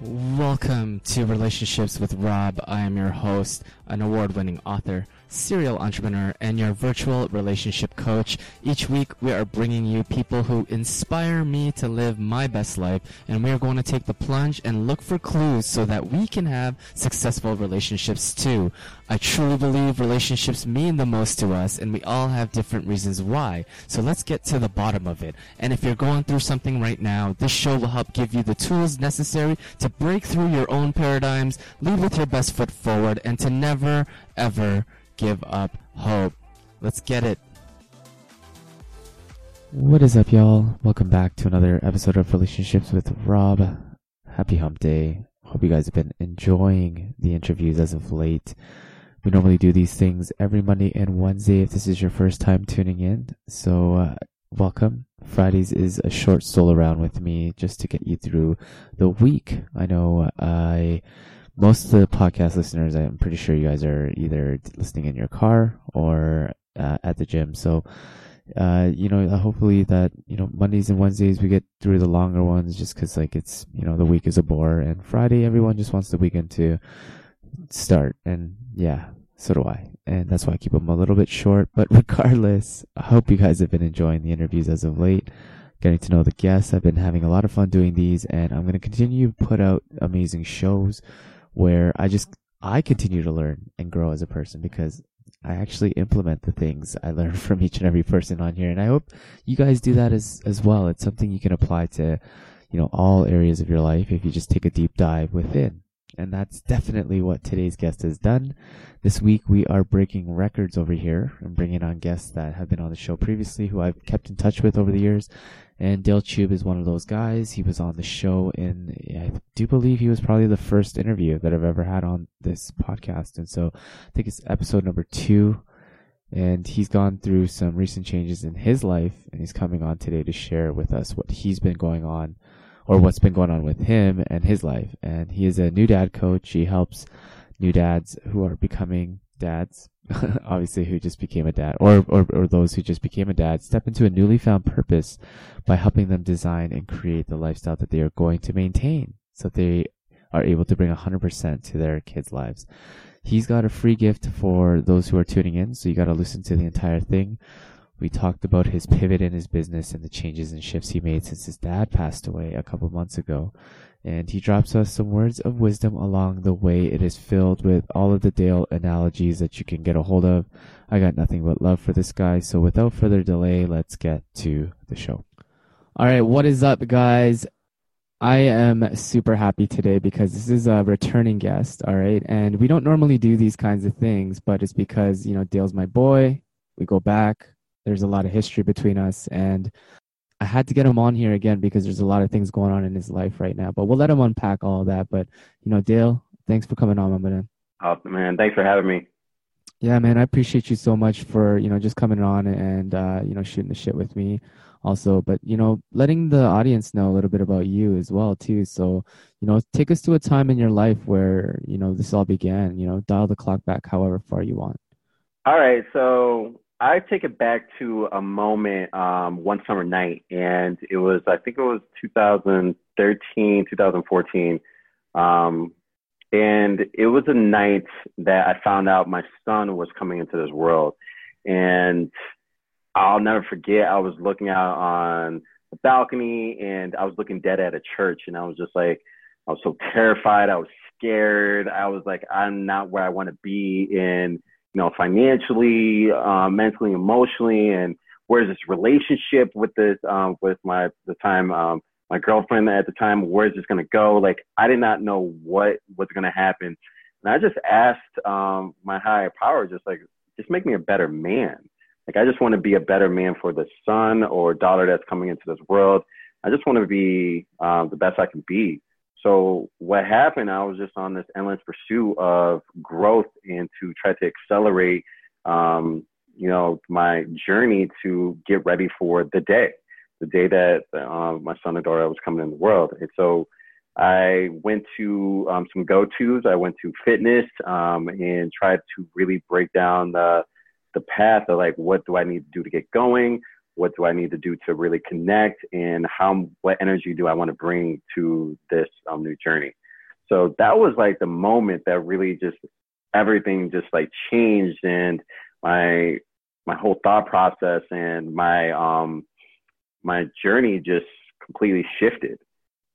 Welcome to Relationships with Rob. I am your host, an award winning author, serial entrepreneur, and your virtual relationship coach. Each week, we are bringing you people who inspire me to live my best life, and we are going to take the plunge and look for clues so that we can have successful relationships too. I truly believe relationships mean the most to us, and we all have different reasons why. So let's get to the bottom of it. And if you're going through something right now, this show will help give you the tools necessary to break through your own paradigms, lead with your best foot forward, and to never, ever give up hope. Let's get it. What is up, y'all? Welcome back to another episode of Relationships with Rob. Happy hump day. Hope you guys have been enjoying the interviews as of late. We normally do these things every Monday and Wednesday if this is your first time tuning in. So, uh, welcome. Fridays is a short stroll around with me just to get you through the week. I know I most of the podcast listeners, I'm pretty sure you guys are either listening in your car or uh, at the gym. So, uh, you know, hopefully that, you know, Mondays and Wednesdays we get through the longer ones just cause like it's, you know, the week is a bore and Friday everyone just wants the weekend to start. And yeah, so do I. And that's why I keep them a little bit short. But regardless, I hope you guys have been enjoying the interviews as of late getting to know the guests. I've been having a lot of fun doing these and I'm going to continue to put out amazing shows where I just I continue to learn and grow as a person because I actually implement the things I learn from each and every person on here and I hope you guys do that as as well. It's something you can apply to you know all areas of your life if you just take a deep dive within. And that's definitely what today's guest has done. This week we are breaking records over here and bringing on guests that have been on the show previously who I've kept in touch with over the years and Dale Chube is one of those guys. He was on the show, and I do believe he was probably the first interview that I've ever had on this podcast. And so I think it's episode number two. And he's gone through some recent changes in his life, and he's coming on today to share with us what he's been going on, or what's been going on with him and his life. And he is a new dad coach. He helps new dads who are becoming dads obviously who just became a dad or, or, or those who just became a dad step into a newly found purpose by helping them design and create the lifestyle that they are going to maintain so they are able to bring 100% to their kids' lives. He's got a free gift for those who are tuning in, so you got to listen to the entire thing. We talked about his pivot in his business and the changes and shifts he made since his dad passed away a couple months ago and he drops us some words of wisdom along the way. It is filled with all of the Dale analogies that you can get a hold of. I got nothing but love for this guy. So without further delay, let's get to the show. All right, what is up, guys? I am super happy today because this is a returning guest, all right? And we don't normally do these kinds of things, but it's because, you know, Dale's my boy. We go back. There's a lot of history between us. And I had to get him on here again because there's a lot of things going on in his life right now. But we'll let him unpack all of that. But you know, Dale, thanks for coming on, my man. Awesome, man, thanks for having me. Yeah, man, I appreciate you so much for you know just coming on and uh, you know shooting the shit with me, also. But you know, letting the audience know a little bit about you as well too. So you know, take us to a time in your life where you know this all began. You know, dial the clock back however far you want. All right, so I take it back to a moment um, one summer night, and it was I think it was 2013, 2014, um, and it was a night that I found out my son was coming into this world, and I'll never forget. I was looking out on the balcony, and I was looking dead at a church, and I was just like, I was so terrified. I was scared. I was like, I'm not where I want to be in you know, financially, uh, mentally, emotionally, and where's this relationship with this, um, with my, the time, um, my girlfriend at the time, where's this to go? Like, I did not know what was to happen. And I just asked, um, my higher power, just like, just make me a better man. Like, I just want to be a better man for the son or daughter that's coming into this world. I just want to be, um, the best I can be. So what happened, I was just on this endless pursuit of growth and to try to accelerate, um, you know, my journey to get ready for the day, the day that uh, my son and daughter was coming in the world. And so I went to um, some go-tos. I went to fitness um, and tried to really break down the the path of like what do I need to do to get going what do I need to do to really connect and how what energy do I want to bring to this um, new journey. So that was like the moment that really just everything just like changed and my my whole thought process and my um my journey just completely shifted.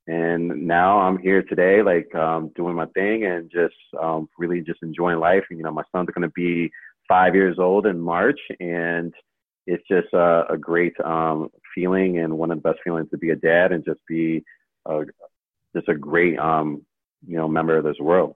And now I'm here today, like um, doing my thing and just um, really just enjoying life. You know, my son's going to be five years old in March, and it's just a, a great um, feeling and one of the best feelings to be a dad and just be a, just a great um, you know member of this world.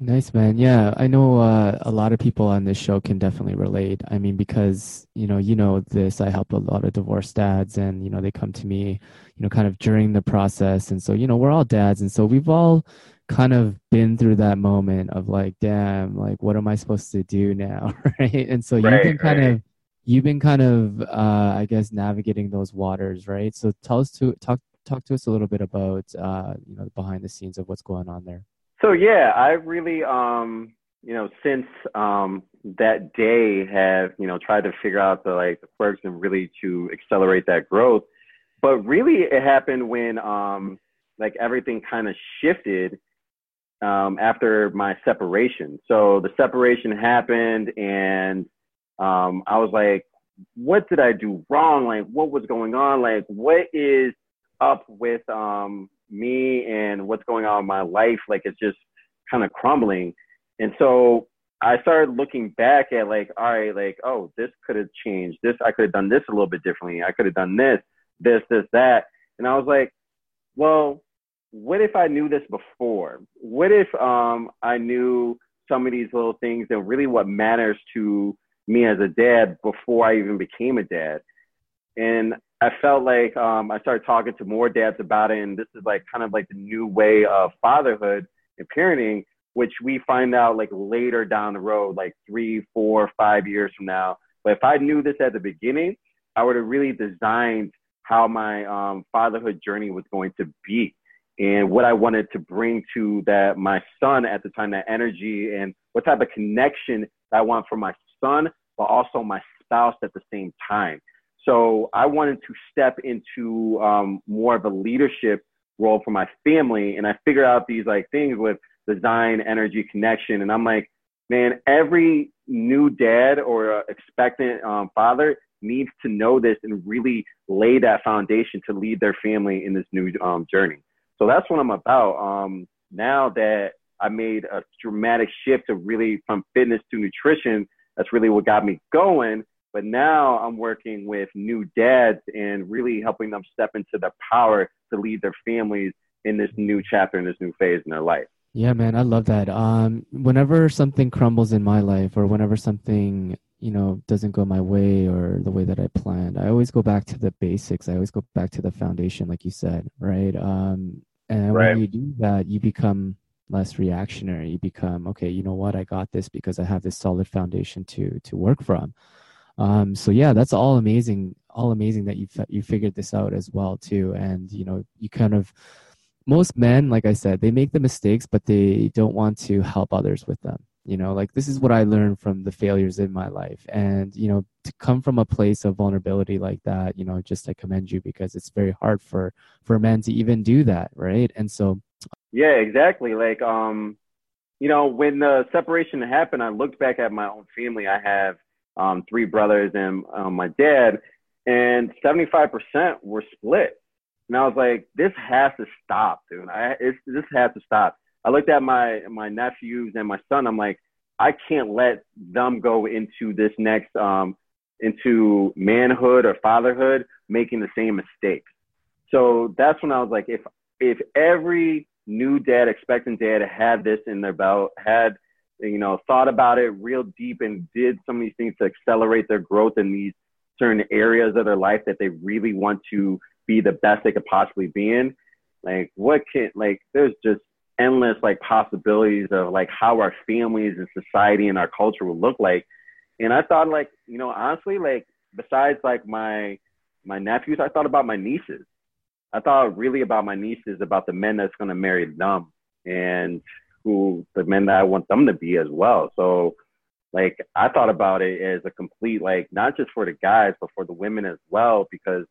Nice man. Yeah, I know uh, a lot of people on this show can definitely relate. I mean, because you know, you know this. I help a lot of divorced dads, and you know, they come to me, you know, kind of during the process, and so you know, we're all dads, and so we've all kind of been through that moment of like, damn, like, what am I supposed to do now, right? And so right, you can kind right. of, you've been kind of, uh, I guess, navigating those waters, right? So tell us to talk talk to us a little bit about, uh, you know, behind the scenes of what's going on there. So yeah, I really, um, you know, since um, that day have, you know, tried to figure out the like the quirks and really to accelerate that growth. But really, it happened when um, like everything kind of shifted um, after my separation. So the separation happened, and um, I was like, what did I do wrong? Like, what was going on? Like, what is up with um, me and what's going on in my life, like it's just kind of crumbling. And so I started looking back at like, all right, like, oh, this could have changed. This I could have done this a little bit differently. I could have done this, this, this, that. And I was like, well, what if I knew this before? What if um, I knew some of these little things and really what matters to me as a dad before I even became a dad? And I felt like um, I started talking to more dads about it, and this is like kind of like the new way of fatherhood and parenting, which we find out like later down the road, like three, four, five years from now. But if I knew this at the beginning, I would have really designed how my um, fatherhood journey was going to be and what I wanted to bring to that my son at the time, that energy and what type of connection I want for my son, but also my spouse at the same time. So I wanted to step into um, more of a leadership role for my family. And I figured out these like things with design, energy, connection. And I'm like, man, every new dad or uh, expectant um, father needs to know this and really lay that foundation to lead their family in this new um, journey. So that's what I'm about. Um, now that I made a dramatic shift to really from fitness to nutrition, that's really what got me going. But now I'm working with new dads and really helping them step into the power to lead their families in this new chapter, in this new phase in their life. Yeah, man, I love that. Um, whenever something crumbles in my life, or whenever something you know doesn't go my way or the way that I planned, I always go back to the basics. I always go back to the foundation, like you said, right? Um, and right. when you do that, you become less reactionary. You become okay. You know what? I got this because I have this solid foundation to to work from. Um, so yeah, that's all amazing. All amazing that you you figured this out as well too. And you know, you kind of most men, like I said, they make the mistakes, but they don't want to help others with them. You know, like this is what I learned from the failures in my life. And, you know, to come from a place of vulnerability like that, you know, just I commend you because it's very hard for for men to even do that, right? And so Yeah, exactly. Like um, you know, when the separation happened, I looked back at my own family. I have um three brothers and um, my dad, and 75% were split and I was like, this has to stop, dude. I, this has to stop. I looked at my, my nephews and my son. I'm like, I can't let them go into this next, um, into manhood or fatherhood, making the same mistakes. So that's when I was like, if, if every new dad, expectant dad had this in their belt, had, you know, thought about it real deep and did some of these things to accelerate their growth in these certain areas of their life that they really want to be the best they could possibly be in. Like what can like there's just endless like possibilities of like how our families and society and our culture will look like. And I thought like, you know, honestly, like besides like my my nephews, I thought about my nieces. I thought really about my nieces, about the men that's gonna marry them and who the men that I want them to be as well. So like I thought about it as a complete like not just for the guys but for the women as well because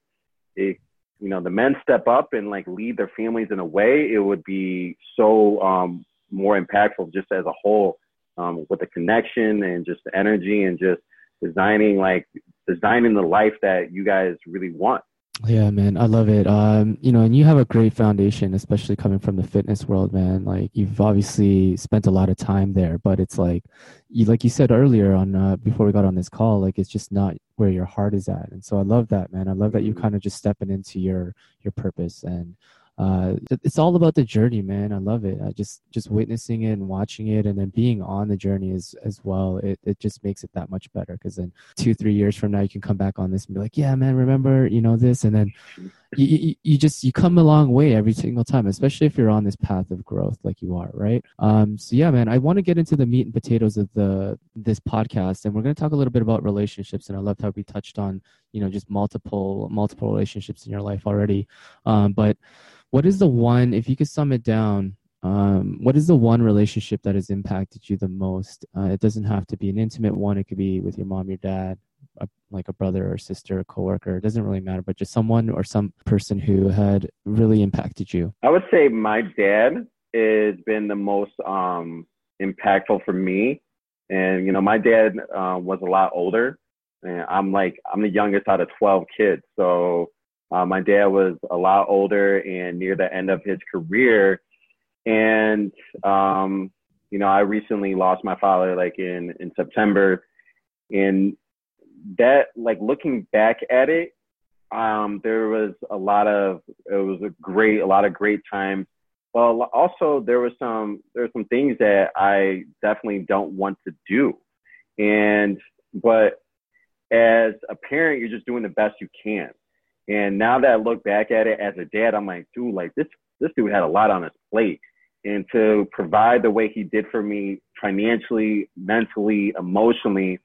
it you know the men step up and like lead their families in a way, it would be so um, more impactful just as a whole um, with the connection and just the energy and just designing like designing the life that you guys really want. Yeah, man, I love it. Um, you know, and you have a great foundation, especially coming from the fitness world, man. Like you've obviously spent a lot of time there, but it's like, you like you said earlier on uh, before we got on this call, like it's just not where your heart is at. And so I love that, man. I love that you mm-hmm. kind of just stepping into your your purpose and uh, it's all about the journey, man. I love it. I just just witnessing it and watching it, and then being on the journey as as well. It it just makes it that much better because then two three years from now you can come back on this and be like, yeah, man, remember you know this, and then you, you, just you come a long way every single time, especially if you're on this path of growth like you are, right? Um, so yeah, man, I want to get into the meat and potatoes of the this podcast, and we're going to talk a little bit about relationships. And I loved how we touched on you know just multiple multiple relationships in your life already, um, but what is the one if you could sum it down um, what is the one relationship that has impacted you the most uh, it doesn't have to be an intimate one it could be with your mom your dad a, like a brother or sister a coworker it doesn't really matter but just someone or some person who had really impacted you i would say my dad has been the most um, impactful for me and you know my dad uh, was a lot older and i'm like i'm the youngest out of 12 kids so uh, my dad was a lot older and near the end of his career. And, um, you know, I recently lost my father like in, in September. And that, like looking back at it, um, there was a lot of, it was a great, a lot of great times. Well, also there was some, there were some things that I definitely don't want to do. And, but as a parent, you're just doing the best you can. And now that I look back at it as a dad, I'm like, dude, like this this dude had a lot on his plate. And to provide the way he did for me financially, mentally, emotionally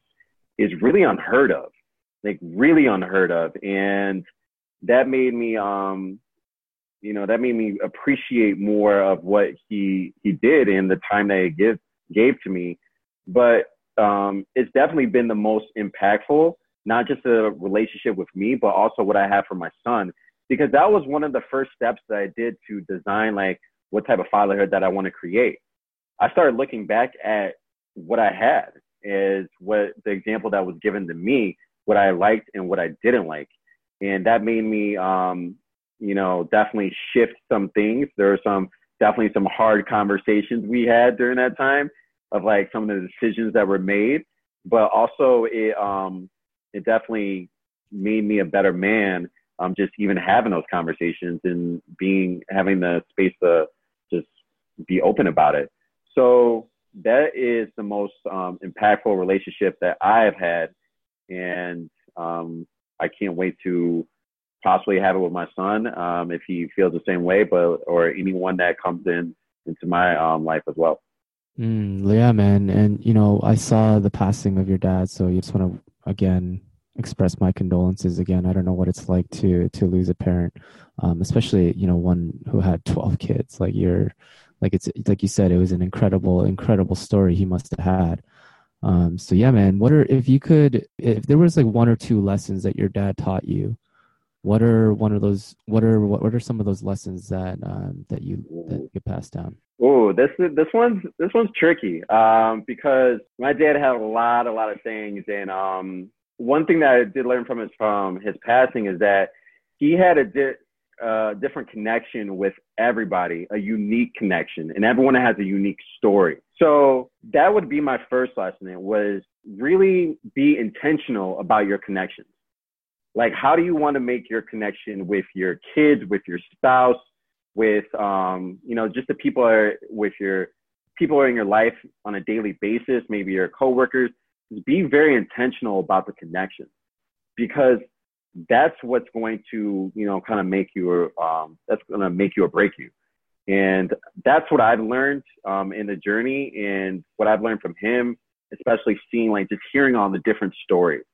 is really unheard of. Like really unheard of. And that made me um you know, that made me appreciate more of what he he did and the time that he give gave to me. But um it's definitely been the most impactful not just the relationship with me, but also what I have for my son. Because that was one of the first steps that I did to design like what type of fatherhood that I want to create. I started looking back at what I had is what the example that was given to me, what I liked and what I didn't like. And that made me, um, you know, definitely shift some things. There were some, definitely some hard conversations we had during that time of like some of the decisions that were made, but also it, um, it definitely made me a better man. Um, just even having those conversations and being having the space to just be open about it. So that is the most um, impactful relationship that I have had, and um, I can't wait to possibly have it with my son um, if he feels the same way, but or anyone that comes in into my um, life as well. Mm, yeah, man, and you know I saw the passing of your dad, so you just want to again express my condolences again. I don't know what it's like to to lose a parent um, especially you know one who had 12 kids. Like you're like it's like you said it was an incredible incredible story he must have had. Um, so yeah man what are if you could if there was like one or two lessons that your dad taught you what are one of those what are what, what are some of those lessons that um, that you that you passed down? Oh, this this one's this one's tricky um, because my dad had a lot a lot of things, and um, one thing that I did learn from his from his passing is that he had a di- uh, different connection with everybody, a unique connection, and everyone has a unique story. So that would be my first lesson. It was really be intentional about your connections. Like, how do you want to make your connection with your kids, with your spouse, with um, you know, just the people are with your people are in your life on a daily basis, maybe your coworkers. Be very intentional about the connection because that's what's going to, you know, kind of make you, um, that's going to make you or break you. And that's what I've learned um, in the journey and what I've learned from him, especially seeing like just hearing all the different stories.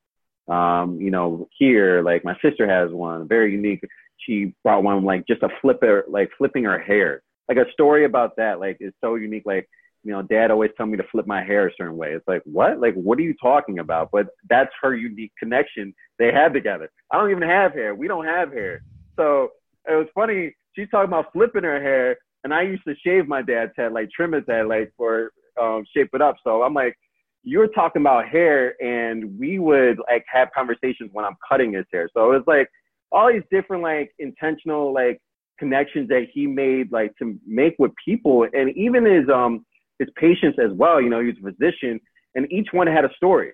Um, you know, here, like my sister has one very unique she brought one like just a flipper, like flipping her hair. Like a story about that, like is so unique. Like, you know, dad always tell me to flip my hair a certain way. It's like, what? Like, what are you talking about? But that's her unique connection they had together. I don't even have hair. We don't have hair. So it was funny. She's talking about flipping her hair, and I used to shave my dad's head, like trim his head, like for um, shape it up. So I'm like, you're talking about hair, and we would like have conversations when I'm cutting his hair. So it was like all these different like intentional like connections that he made like to make with people, and even his um his patients as well. You know, he was a physician, and each one had a story.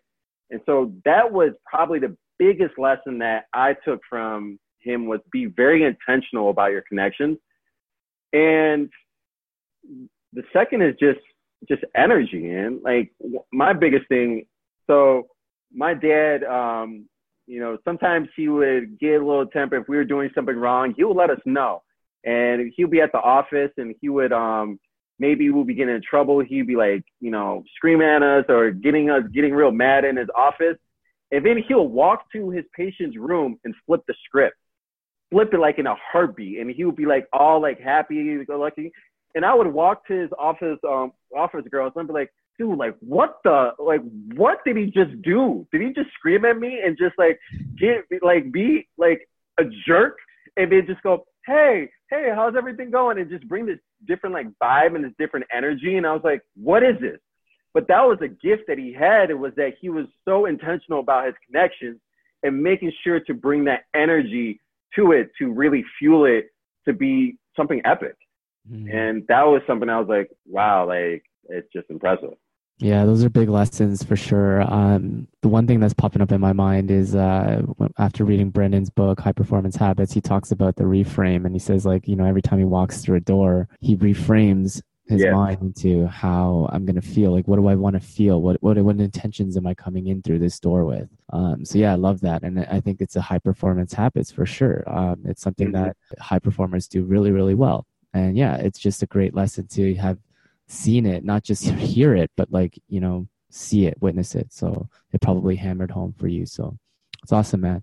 And so that was probably the biggest lesson that I took from him was be very intentional about your connections. And the second is just just energy and like my biggest thing so my dad um you know sometimes he would get a little temper if we were doing something wrong he would let us know and he would be at the office and he would um maybe we'll be getting in trouble. He'd be like you know screaming at us or getting us getting real mad in his office. And then he'll walk to his patient's room and flip the script flip it like in a heartbeat. And he would be like all like happy go lucky. And I would walk to his office um office girls and I'd be like dude, like what the like what did he just do? Did he just scream at me and just like get like be like a jerk and then just go, Hey, hey, how's everything going? And just bring this different like vibe and this different energy. And I was like, What is this? But that was a gift that he had. It was that he was so intentional about his connections and making sure to bring that energy to it to really fuel it to be something epic. Mm-hmm. And that was something I was like, wow, like it's just impressive. Yeah, those are big lessons for sure. Um, the one thing that's popping up in my mind is uh, after reading Brendon's book, High Performance Habits, he talks about the reframe and he says, like, you know, every time he walks through a door, he reframes his yeah. mind into how I'm going to feel. Like, what do I want to feel? What, what, what intentions am I coming in through this door with? Um, so yeah, I love that. And I think it's a high performance habits for sure. Um, it's something mm-hmm. that high performers do really, really well. And yeah, it's just a great lesson to have seen it, not just hear it, but like, you know, see it, witness it. So it probably hammered home for you. So it's awesome, man.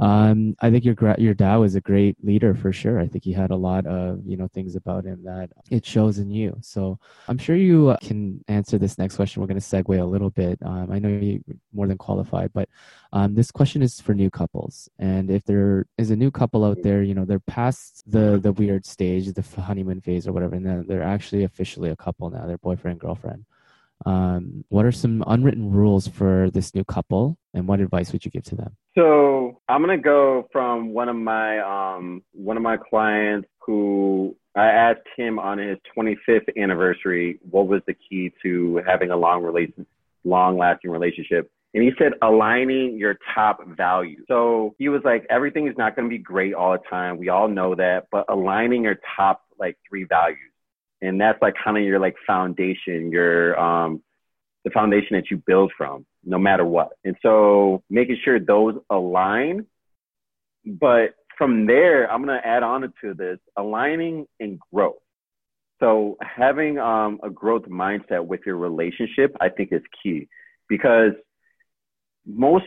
Um, I think your your dad was a great leader for sure. I think he had a lot of you know things about him that it shows in you. So I'm sure you can answer this next question. We're going to segue a little bit. Um, I know you're more than qualified, but um, this question is for new couples. And if there is a new couple out there, you know they're past the the weird stage, the honeymoon phase or whatever, and they're actually officially a couple now. They're boyfriend girlfriend. Um, what are some unwritten rules for this new couple, and what advice would you give to them? So I'm gonna go from one of my um, one of my clients who I asked him on his 25th anniversary what was the key to having a long relation, long lasting relationship. And he said aligning your top values. So he was like, everything is not going to be great all the time. We all know that, but aligning your top like three values and that's like kind of your like foundation, your um, the foundation that you build from, no matter what. And so making sure those align, but from there, I'm gonna add on to this aligning and growth. So having um, a growth mindset with your relationship, I think is key because most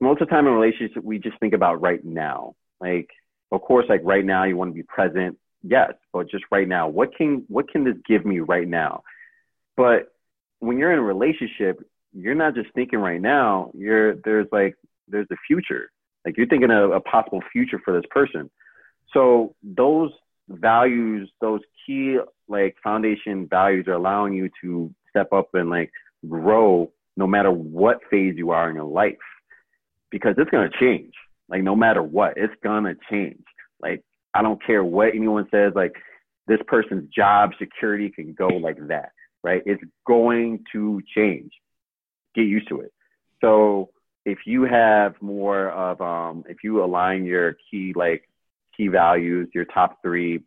most of the time in relationships we just think about right now. Like, of course, like right now you want to be present, yes, but just right now, what can what can this give me right now? But when you're in a relationship, you're not just thinking right now. You're there's like there's a future. Like you're thinking of a possible future for this person. So those values, those key like foundation values are allowing you to step up and like grow no matter what phase you are in your life. Because it's gonna change. Like no matter what, it's gonna change. Like I don't care what anyone says, like this person's job security can go like that, right? It's going to change. Get used to it. So if you have more of, um, if you align your key, like key values, your top three,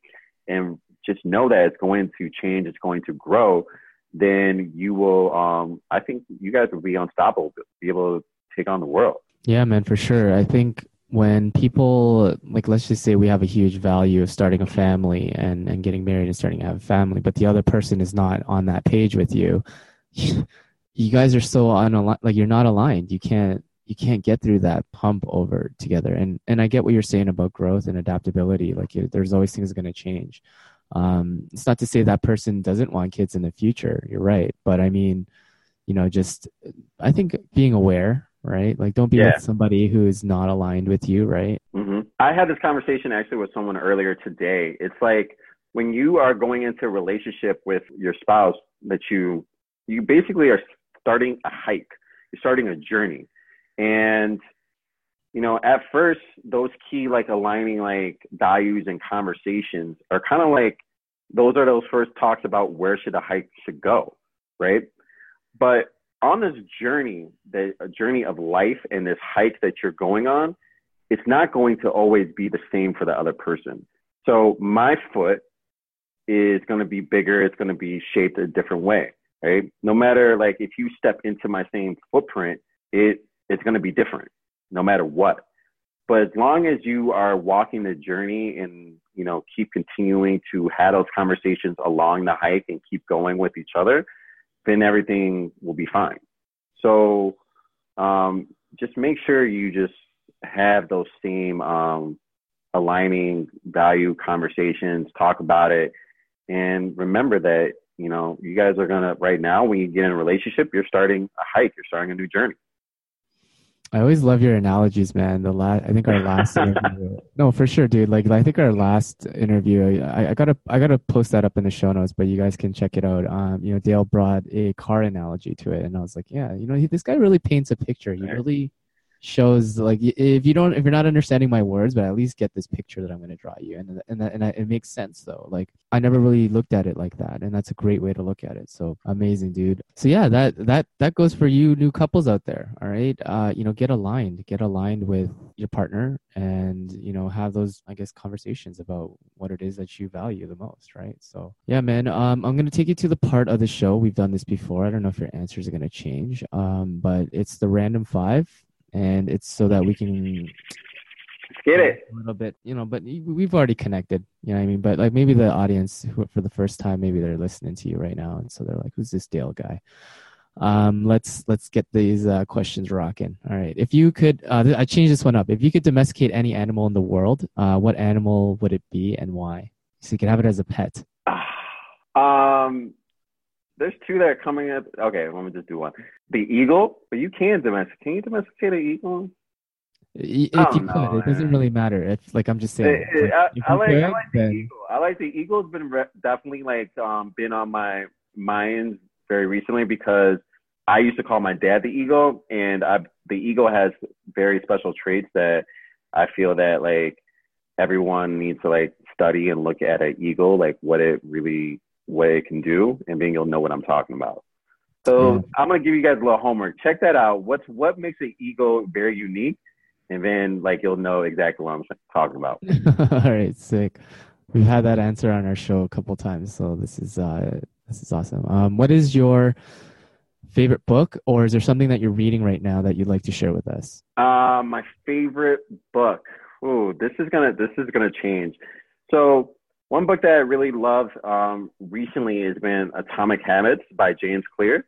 and just know that it's going to change, it's going to grow, then you will, um, I think you guys will be unstoppable, be able to take on the world. Yeah, man, for sure. I think when people like let's just say we have a huge value of starting a family and and getting married and starting to have a family but the other person is not on that page with you you guys are so unaligned like you're not aligned. You can't you can't get through that pump over together. And and i get what you're saying about growth and adaptability. Like there's always things going to change. Um it's not to say that person doesn't want kids in the future. You're right. But i mean you know just i think being aware right? Like, don't be Yeah. with somebody who is not aligned with you, right? hmm I had this conversation actually with someone earlier today. It's like when you are going into a relationship with your spouse that you you basically are starting a hike. You're starting a journey. And you know, at first those key like aligning like values and conversations are kind of like those are those first talks about where should a hike should go, right? But on this journey, the journey of life and this hike that you're going on, it's not going to always be the same for the other person. So my foot is going to be bigger. It's going to be shaped a different way, right? No matter like if you step into my same footprint, it it's going to be different, no matter what. But as long as you are walking the journey and you know keep continuing to have those conversations along the hike and keep going with each other, then everything will be fine. So um, just make sure you just have those same um, aligning value conversations, talk about it, and remember that you know you guys are gonna right now when you get in a relationship, you're starting a hike, you're starting a new journey. I always love your analogies, man. The last, I think our last interview. No, for sure, dude. Like, I think our last interview, I, I gotta, I gotta post that up in the show notes, but you guys can check it out. Um, you know, Dale brought a car analogy to it, and I was like, yeah, you know, he, this guy really paints a picture. He really shows like if you don't, if you're not understanding my words, but at least get this picture that I'm gonna draw you, and and that, and that, it makes sense though. Like, I never really looked at it like that, and that's a great way to look at it. So amazing, dude. So yeah, that that that goes for you new couples out there. All right, uh, you know, get aligned, get aligned with your partner, and you know, have those I guess conversations about what it is that you value the most, right? So yeah, man. Um, I'm gonna take you to the part of the show we've done this before. I don't know if your answers are gonna change. Um, but it's the random five, and it's so that we can get it. a little bit, you know, but we've already connected, you know what I mean? But like maybe the audience who, for the first time, maybe they're listening to you right now. And so they're like, who's this Dale guy? Um, let's, let's get these uh, questions rocking. All right. If you could, uh, I changed this one up. If you could domesticate any animal in the world, uh, what animal would it be and why? So you could have it as a pet. um, there's two that are coming up. Okay, let me just do one. The eagle, but you can domesticate. Can you domesticate an eagle? If Oh, you no, could, it doesn't really matter. It's like I'm just saying, Eh, eh, like, I, I like, could, I like the then- eagle. I like the eagle's been re- definitely like um been on my mind very recently because I used to call my dad the eagle, and I the eagle has very special traits that I feel that like everyone needs to like study and look at an eagle, like what it really what it can do, and then you'll know what I'm talking about. So Yeah. I'm gonna give you guys a little homework. Check that out. What's what makes an ego very unique, and then like you'll know exactly what I'm talking about. All right, sick. We've had that answer on our show a couple times, so this is uh this is awesome. Um, what is your favorite book, or is there something that you're reading right now that you'd like to share with us? Uh, my favorite book. Ooh, this is gonna this is gonna change. So one book that I really love um, recently has been Atomic Habits by James Clear.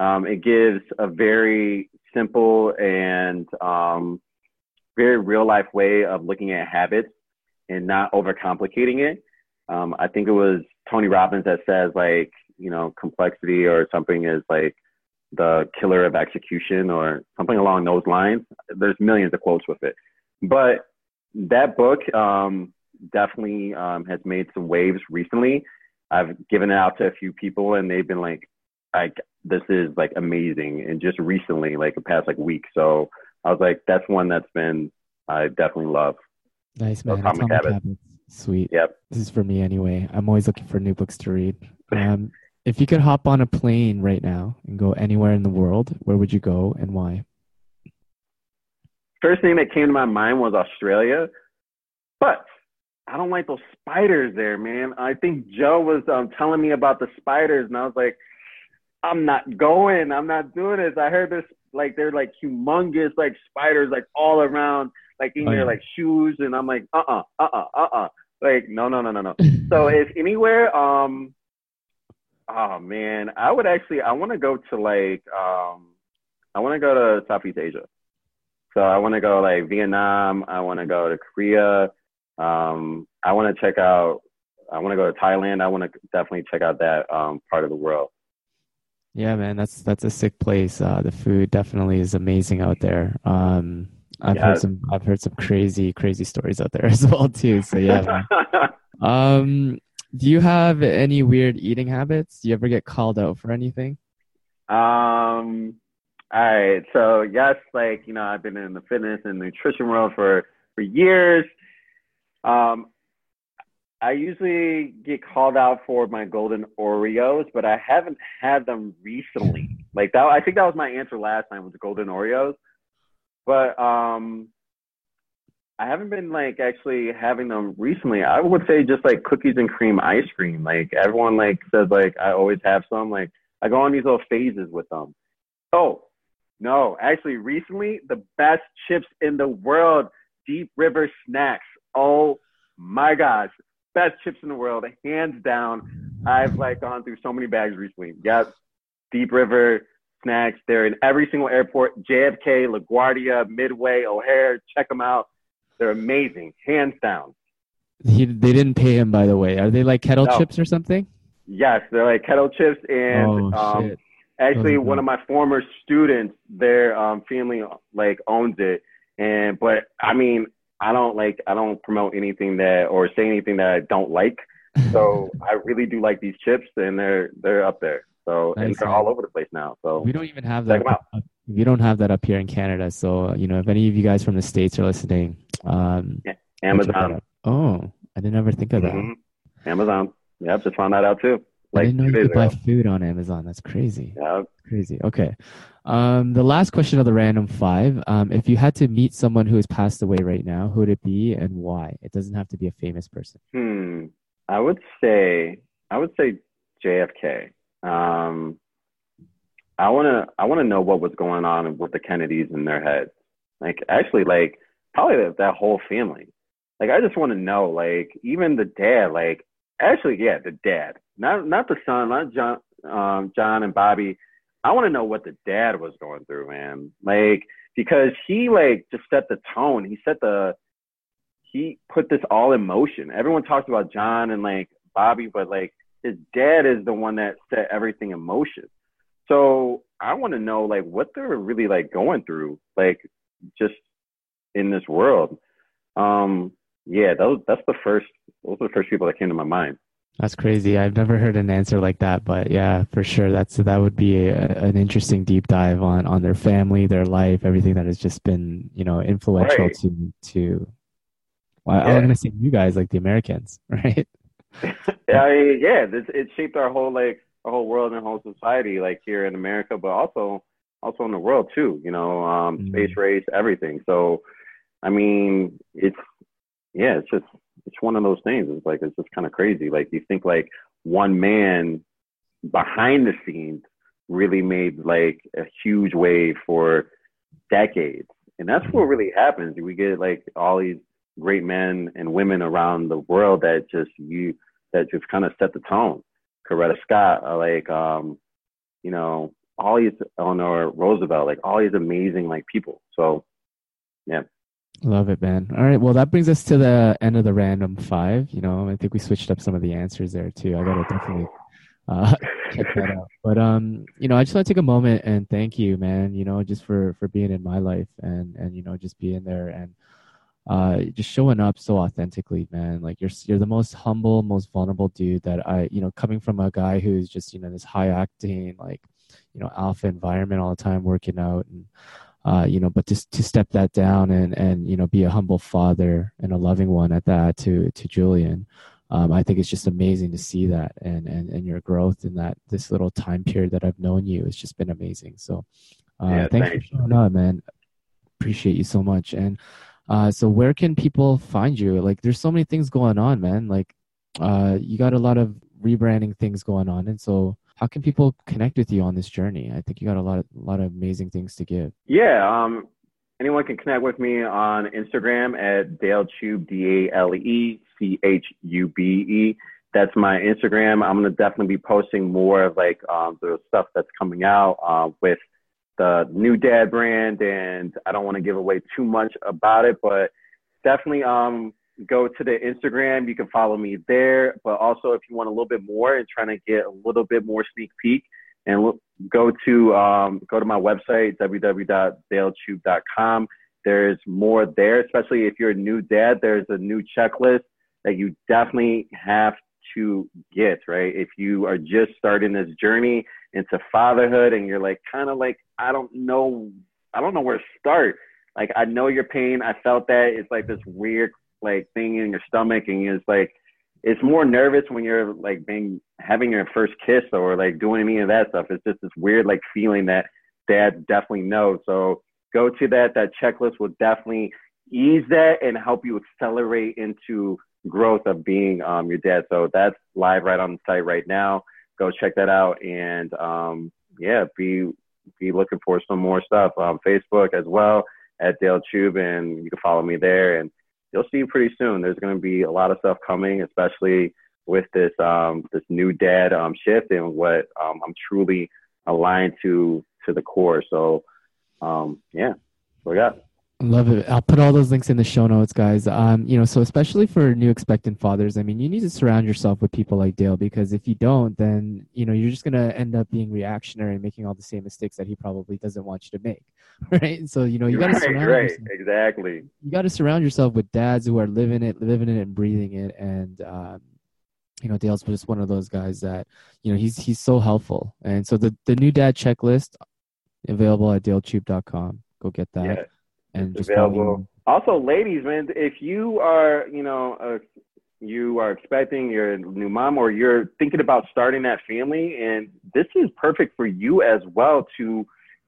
Um, it gives a very simple and um, very real life way of looking at habits and not overcomplicating it. Um, I think it was Tony Robbins that says like you know complexity or something is like the killer of execution or something along those lines. There's millions of quotes with it, but that book um, definitely um, has made some waves recently. I've given it out to a few people, and they've been like, "Like this is like amazing," and just recently, like the past like week. So I was like, "That's one that's been I definitely love." Nice man. Atomic Habits. Sweet. Yep. This is for me anyway. I'm always looking for new books to read. Um, if you could hop on a plane right now and go anywhere in the world, where would you go and why? First thing that came to my mind was Australia, but I don't like those spiders there, man. I think Joe was um, telling me about the spiders, and I was like, I'm not going. I'm not doing this. I heard there's like they're like humongous like spiders like all around like in Oh, their yeah. like shoes, and I'm like, uh uh uh uh uh uh. Like no no no no no. So if anywhere, um, oh man, I would actually I want to go to like um, I want to go to Southeast Asia. So I want to go like Vietnam. I want to go to Korea. Um, I want to check out. I want to go to Thailand. I want to definitely check out that um, part of the world. Yeah, man, that's that's a sick place. Uh, the food definitely is amazing out there. Um, I've heard some I've heard some crazy crazy stories out there as well too. So yeah. Um, do you have any weird eating habits? Do you ever get called out for anything? Um, all right. So yes, like you know, I've been in the fitness and nutrition world for for years. Um, I usually get called out for my golden Oreos, but I haven't had them recently. Like that, I think that was my answer last time was golden Oreos. But um, I haven't been like actually having them recently. I would say just like cookies and cream ice cream. Like everyone like says like I always have some. Like I go on these little phases with them. Oh, no, actually recently the best chips in the world, Deep River Snacks. Oh my gosh. Best chips in the world, hands down. I've like gone through so many bags recently. Yep. Deep River Snacks. They're in every single airport. JFK, LaGuardia, Midway, O'Hare. Check them out. They're amazing, hands down. He they didn't pay him, by the way. Are they like kettle No. chips or something? Yes, they're like kettle chips, and oh um, actually, are one of my former students, their um, family like owns it, and but I mean, I don't like, I don't promote anything that or say anything that I don't like. So I really do like these chips, and they're they're up there. So and they're man. all over the place now. So we don't even have that. We don't have that up here in Canada. So you know, if any of you guys from the states are listening, um, that Amazon. Oh, I didn't ever think of that. Mhm. Amazon. Yep, just found that out too. I didn't know you could buy food on Amazon. That's crazy. Yep. Crazy. Okay. Um, the last question of the random five. Um, if you had to meet someone who has passed away right now, who would it be and why? It doesn't have to be a famous person. Hmm. I would say I would say JFK. Um, I wanna I wanna know what was going on with the Kennedys in their heads. Like actually, like probably that, that whole family. Like I just want to know, like even the dad. Like actually, yeah, the dad, not not the son, not John, um, John and Bobby. I want to know what the dad was going through, man. Like because he like just set the tone. He set the he put this all in motion. Everyone talks about John and like Bobby, but like his dad is the one that set everything in motion. So I want to know like what they're really like going through, like just in this world. Um, yeah, that was, that's the first those are the first people that came to my mind. That's crazy. I've never heard an answer like that, but yeah, for sure. That's that would be a, an interesting deep dive on on their family, their life, everything that has just been, you know, influential Right. to to. Well, Yeah. I'm gonna say you guys, like the Americans, right? I mean, yeah, this, it shaped our whole like our whole world and whole society, like here in America, but also also in the world too. You know, um, Mhm. space race, everything. So, I mean, it's yeah, it's just it's one of those things. It's like it's just kind of crazy. Like you think like one man behind the scenes really made like a huge wave for decades, and that's what really happens. We get like all these great men and women around the world that just you that just kind of set the tone. Coretta Scott, uh, like um, you know, all these Eleanor Roosevelt, like all these amazing like people. So Love it, man. All right, well, that brings us to the end of the random five. You know, I think we switched up some of the answers there too. I gotta definitely uh, check that out. But um, you know, I just want to take a moment and thank you, man. You know, just for for being in my life and and you know just being there and uh just showing up so authentically, man. Like you're you're the most humble, most vulnerable dude that I you know coming from a guy who's just you know this high octane like you know alpha environment all the time working out and uh, you know, but just to step that down and and you know be a humble father and a loving one at that to to Julian, um, I think it's just amazing to see that and and and your growth in that this little time period that I've known you. It's just been amazing. So, uh, Yeah, thanks thanks. for showing up, man. Appreciate you so much. And uh, so, where can people find you? Like, there's so many things going on, man. Like, uh, you got a lot of rebranding things going on, and so how can people connect with you on this journey? I think you got a lot of, a lot of amazing things to give. yeah, um, anyone can connect with me on Instagram at Dale Chube, D A L E C H U B E. That's my Instagram. I'm gonna definitely be posting more of like um, the stuff that's coming out uh, with the new dad brand, and I don't want to give away too much about it, but definitely um, go to the Instagram. You can follow me there. But also, if you want a little bit more and trying to get a little bit more sneak peek, and look, go to um, go to my website www.dalechube.com. There's more there, especially if you're a new dad. There's a new checklist that you definitely have to get right. If you are just starting this journey into fatherhood and you're like kind of like I don't know, I don't know where to start. Like I know your pain. I felt that. It's like this weird like thing in your stomach, and it's like it's more nervous when you're like being having your first kiss or like doing any of that stuff. It's just this weird like feeling that dad definitely knows. So go to that. That checklist will definitely ease that and help you accelerate into growth of being um, your dad. So that's live right on the site right now. Go check that out and um, yeah, be be looking for some more stuff on Facebook as well at Dale Chube, and you can follow me there and you'll see pretty soon. There's going to be a lot of stuff coming, especially with this um, this new dad um, shift and what um, I'm truly aligned to to the core. So um, yeah, we got. Love it. I'll put all those links in the show notes, guys. Um, you know, so especially for new expectant fathers, I mean, you need to surround yourself with people like Dale because if you don't, then you know you're just gonna end up being reactionary and making all the same mistakes that he probably doesn't want you to make, right? And so you know you got to right, surround right, yourself. exactly. You got to surround yourself with dads who are living it, living it, and breathing it. And um, you know, Dale's just one of those guys that you know he's he's so helpful. And so the the new dad checklist available at dalechube.com. Go get that. Yeah. And It's available. Also, ladies, man, if you are, you know, uh, you are expecting your new mom or you're thinking about starting that family, and this is perfect for you as well to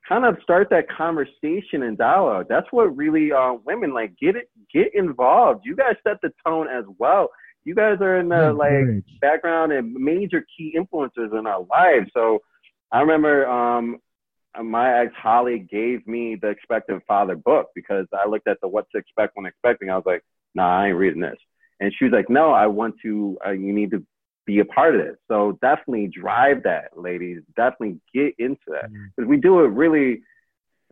kind of start that conversation and dialogue. That's what really uh, women like. Get it, get involved. You guys set the tone as well. You guys are in the like background and major key influencers in our lives. So I remember um, my ex Holly gave me the Expectant Father book because I looked at the What to Expect When Expecting. I was like, Nah, I ain't reading this. And she was like, No, I want to. Uh, you need to be a part of this. So definitely drive that, ladies. Definitely get into that Mm. because we do it really.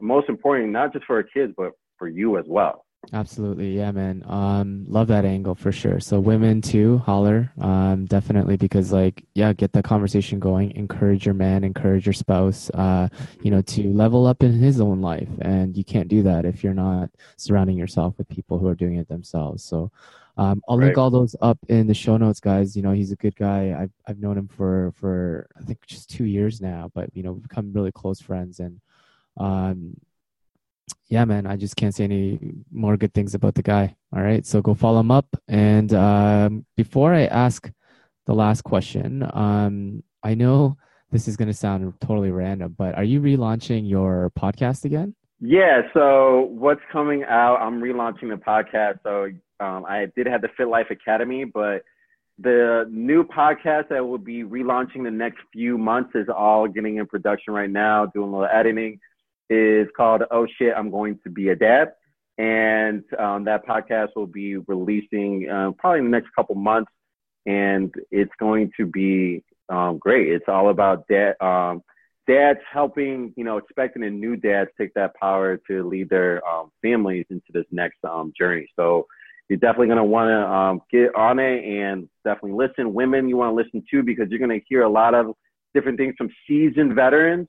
Most important, not just for our kids, but for you as well. Absolutely, yeah, man. Um, love that angle for sure. So women too, holler, um, definitely because like, yeah, get the conversation going. Encourage your man, encourage your spouse, uh, you know, to level up in his own life, and you can't do that if you're not surrounding yourself with people who are doing it themselves. So, um, I'll link all those up in the show notes, guys. You know, he's a good guy. I've I've known him for for I think just two years now, but you know, we've become really close friends and. Um, yeah, man, I just can't say any more good things about the guy. All right, so go follow him up. And um, before I ask the last question, um, I know this is going to sound totally random, but are you relaunching your podcast again? Yeah. So what's coming out? I'm relaunching the podcast. So um, I did have the Fit Life Academy, but the new podcast that will be relaunching the next few months is all getting in production right now, doing a little editing. Is called Oh Shit, I'm Going to Be a Dad. And um, that podcast will be releasing uh, probably in the next couple months. And it's going to be um, great. It's all about dad, um, dads helping, you know, expecting a new dads take that power to lead their um, families into this next um, journey. So you're definitely going to want to um, get on it and definitely listen. Women, you want to listen too because you're going to hear a lot of different things from seasoned veterans.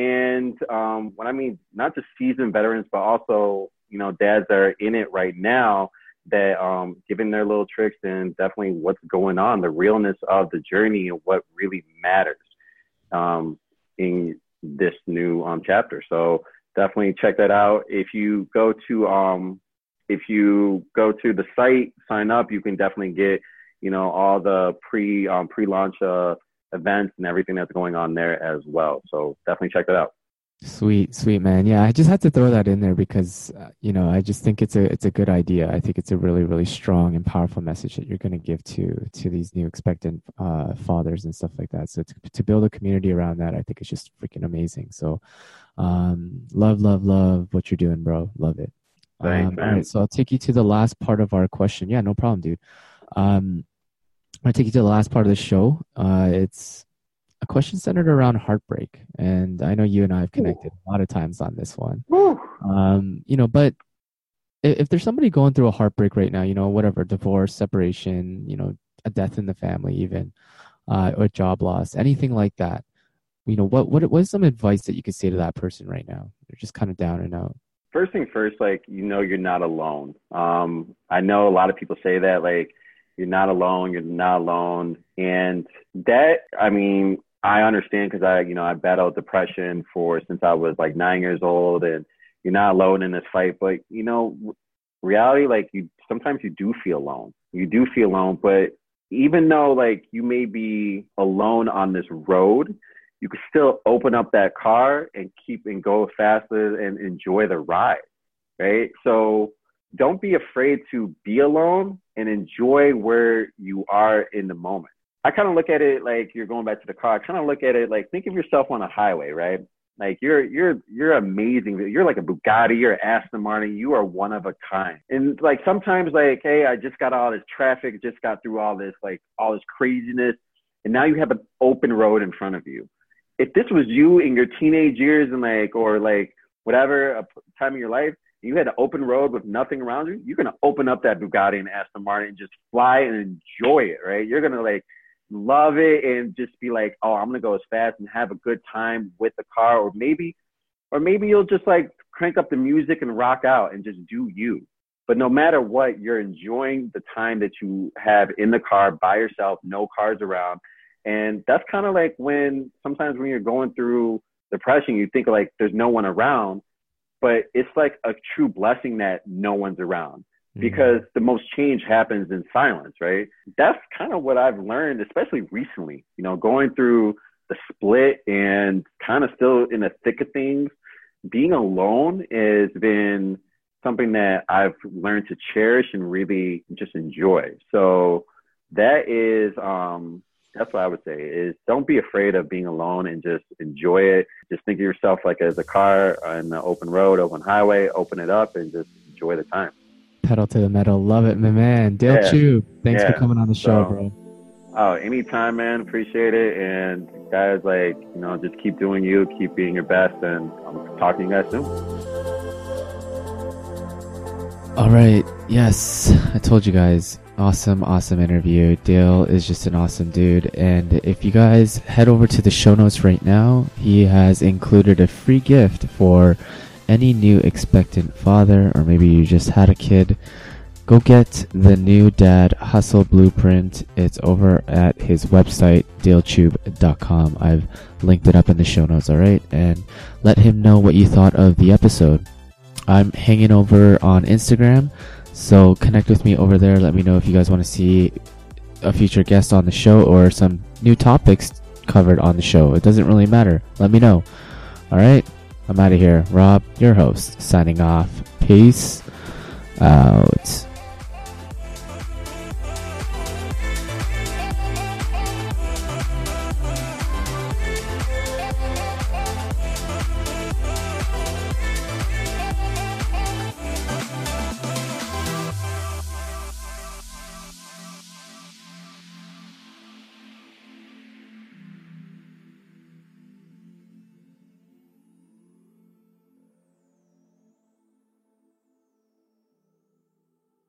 And um, what I mean, not just seasoned veterans, but also, you know, dads that are in it right now that um, giving their little tricks and definitely what's going on, the realness of the journey and what really matters um, in this new um, chapter. So definitely check that out. If you go to um, if you go to the site, sign up, you can definitely get you know all the pre um, pre launch uh, events and everything that's going on there as well. So definitely check that out. Sweet, sweet man. Yeah, I just had to throw that in there because uh, you know I just think it's a it's a good idea. I think it's a really really strong and powerful message that you're going to give to to these new expectant uh, fathers and stuff like that. So to to build a community around that, I think it's just freaking amazing. So, um, love, love, love what you're doing, bro. Love it. Thanks, um, all right, so I'll take you to the last part of our question. Yeah, no problem, dude. Um, I'll take you to the last part of the show. Uh, it's a question centered around heartbreak, and I know you and I have connected a lot of times on this one. Um, you know, but if, if there's somebody going through a heartbreak right now, you know, whatever, divorce, separation, you know, a death in the family, even, uh, or job loss, anything like that, you know, what what what is some advice that you could say to that person right now? They're just kind of down and out. First thing first, like you know, you're not alone. Um, I know a lot of people say that, like you're not alone, you're not alone, and that, I mean, I understand because I, you know, I battled depression for since I was like nine years old, and you're not alone in this fight. But you know, reality, like you sometimes you do feel alone. You do feel alone, but even though like you may be alone on this road, you can still open up that car and keep and go faster and enjoy the ride, right? So don't be afraid to be alone and enjoy where you are in the moment. I kind of look at it like you're going back to the car. I kind of look at it like think of yourself on a highway, right? Like you're you're you're amazing. You're like a Bugatti, you're an Aston Martin. You are one of a kind. And like sometimes like, hey, I just got all this traffic, just got through all this like all this craziness, and now you have an open road in front of you. If this was you in your teenage years and like or like whatever time of your life, you had an open road with nothing around you, you're gonna open up that Bugatti and Aston Martin and just fly and enjoy it, right? You're gonna like love it and just be like, oh, I'm gonna go as fast and have a good time with the car, or maybe, or maybe you'll just like crank up the music and rock out and just do you. But no matter what, you're enjoying the time that you have in the car by yourself, no cars around, and that's kind of like when sometimes when you're going through depression, you think like there's no one around, but it's like a true blessing that no one's around Mm-hmm. because the most change happens in silence, right? That's kind of what I've learned, especially recently, you know, going through the split and kind of still in the thick of things. Being alone has been something that I've learned to cherish and really just enjoy. So that is, um, that's what I would say is don't be afraid of being alone and just enjoy it. Just think of yourself like as a car on the open road, open highway, open it up and just enjoy the time pedal to the metal. Love it, my man. Dale yeah. Chu, thanks yeah. for coming on the show, so, bro. Oh, anytime, man. Appreciate it. And guys, like, you know, just keep doing you, keep being your best, and I'm talking to you guys soon. All right. Yes, I told you guys. Awesome, awesome interview. Dale is just an awesome dude. And if you guys head over to the show notes right now, he has included a free gift for any new expectant father, or maybe you just had a kid, go get the new dad hustle blueprint. It's over at his website, dalechube.com. I've linked it up in the show notes, alright? And let him know what you thought of the episode. I'm hanging over on Instagram, so connect with me over there. Let me know if you guys want to see a future guest on the show or some new topics covered on the show. It doesn't really matter. Let me know. Alright? I'm out of here. Rob, your host, signing off. Peace out.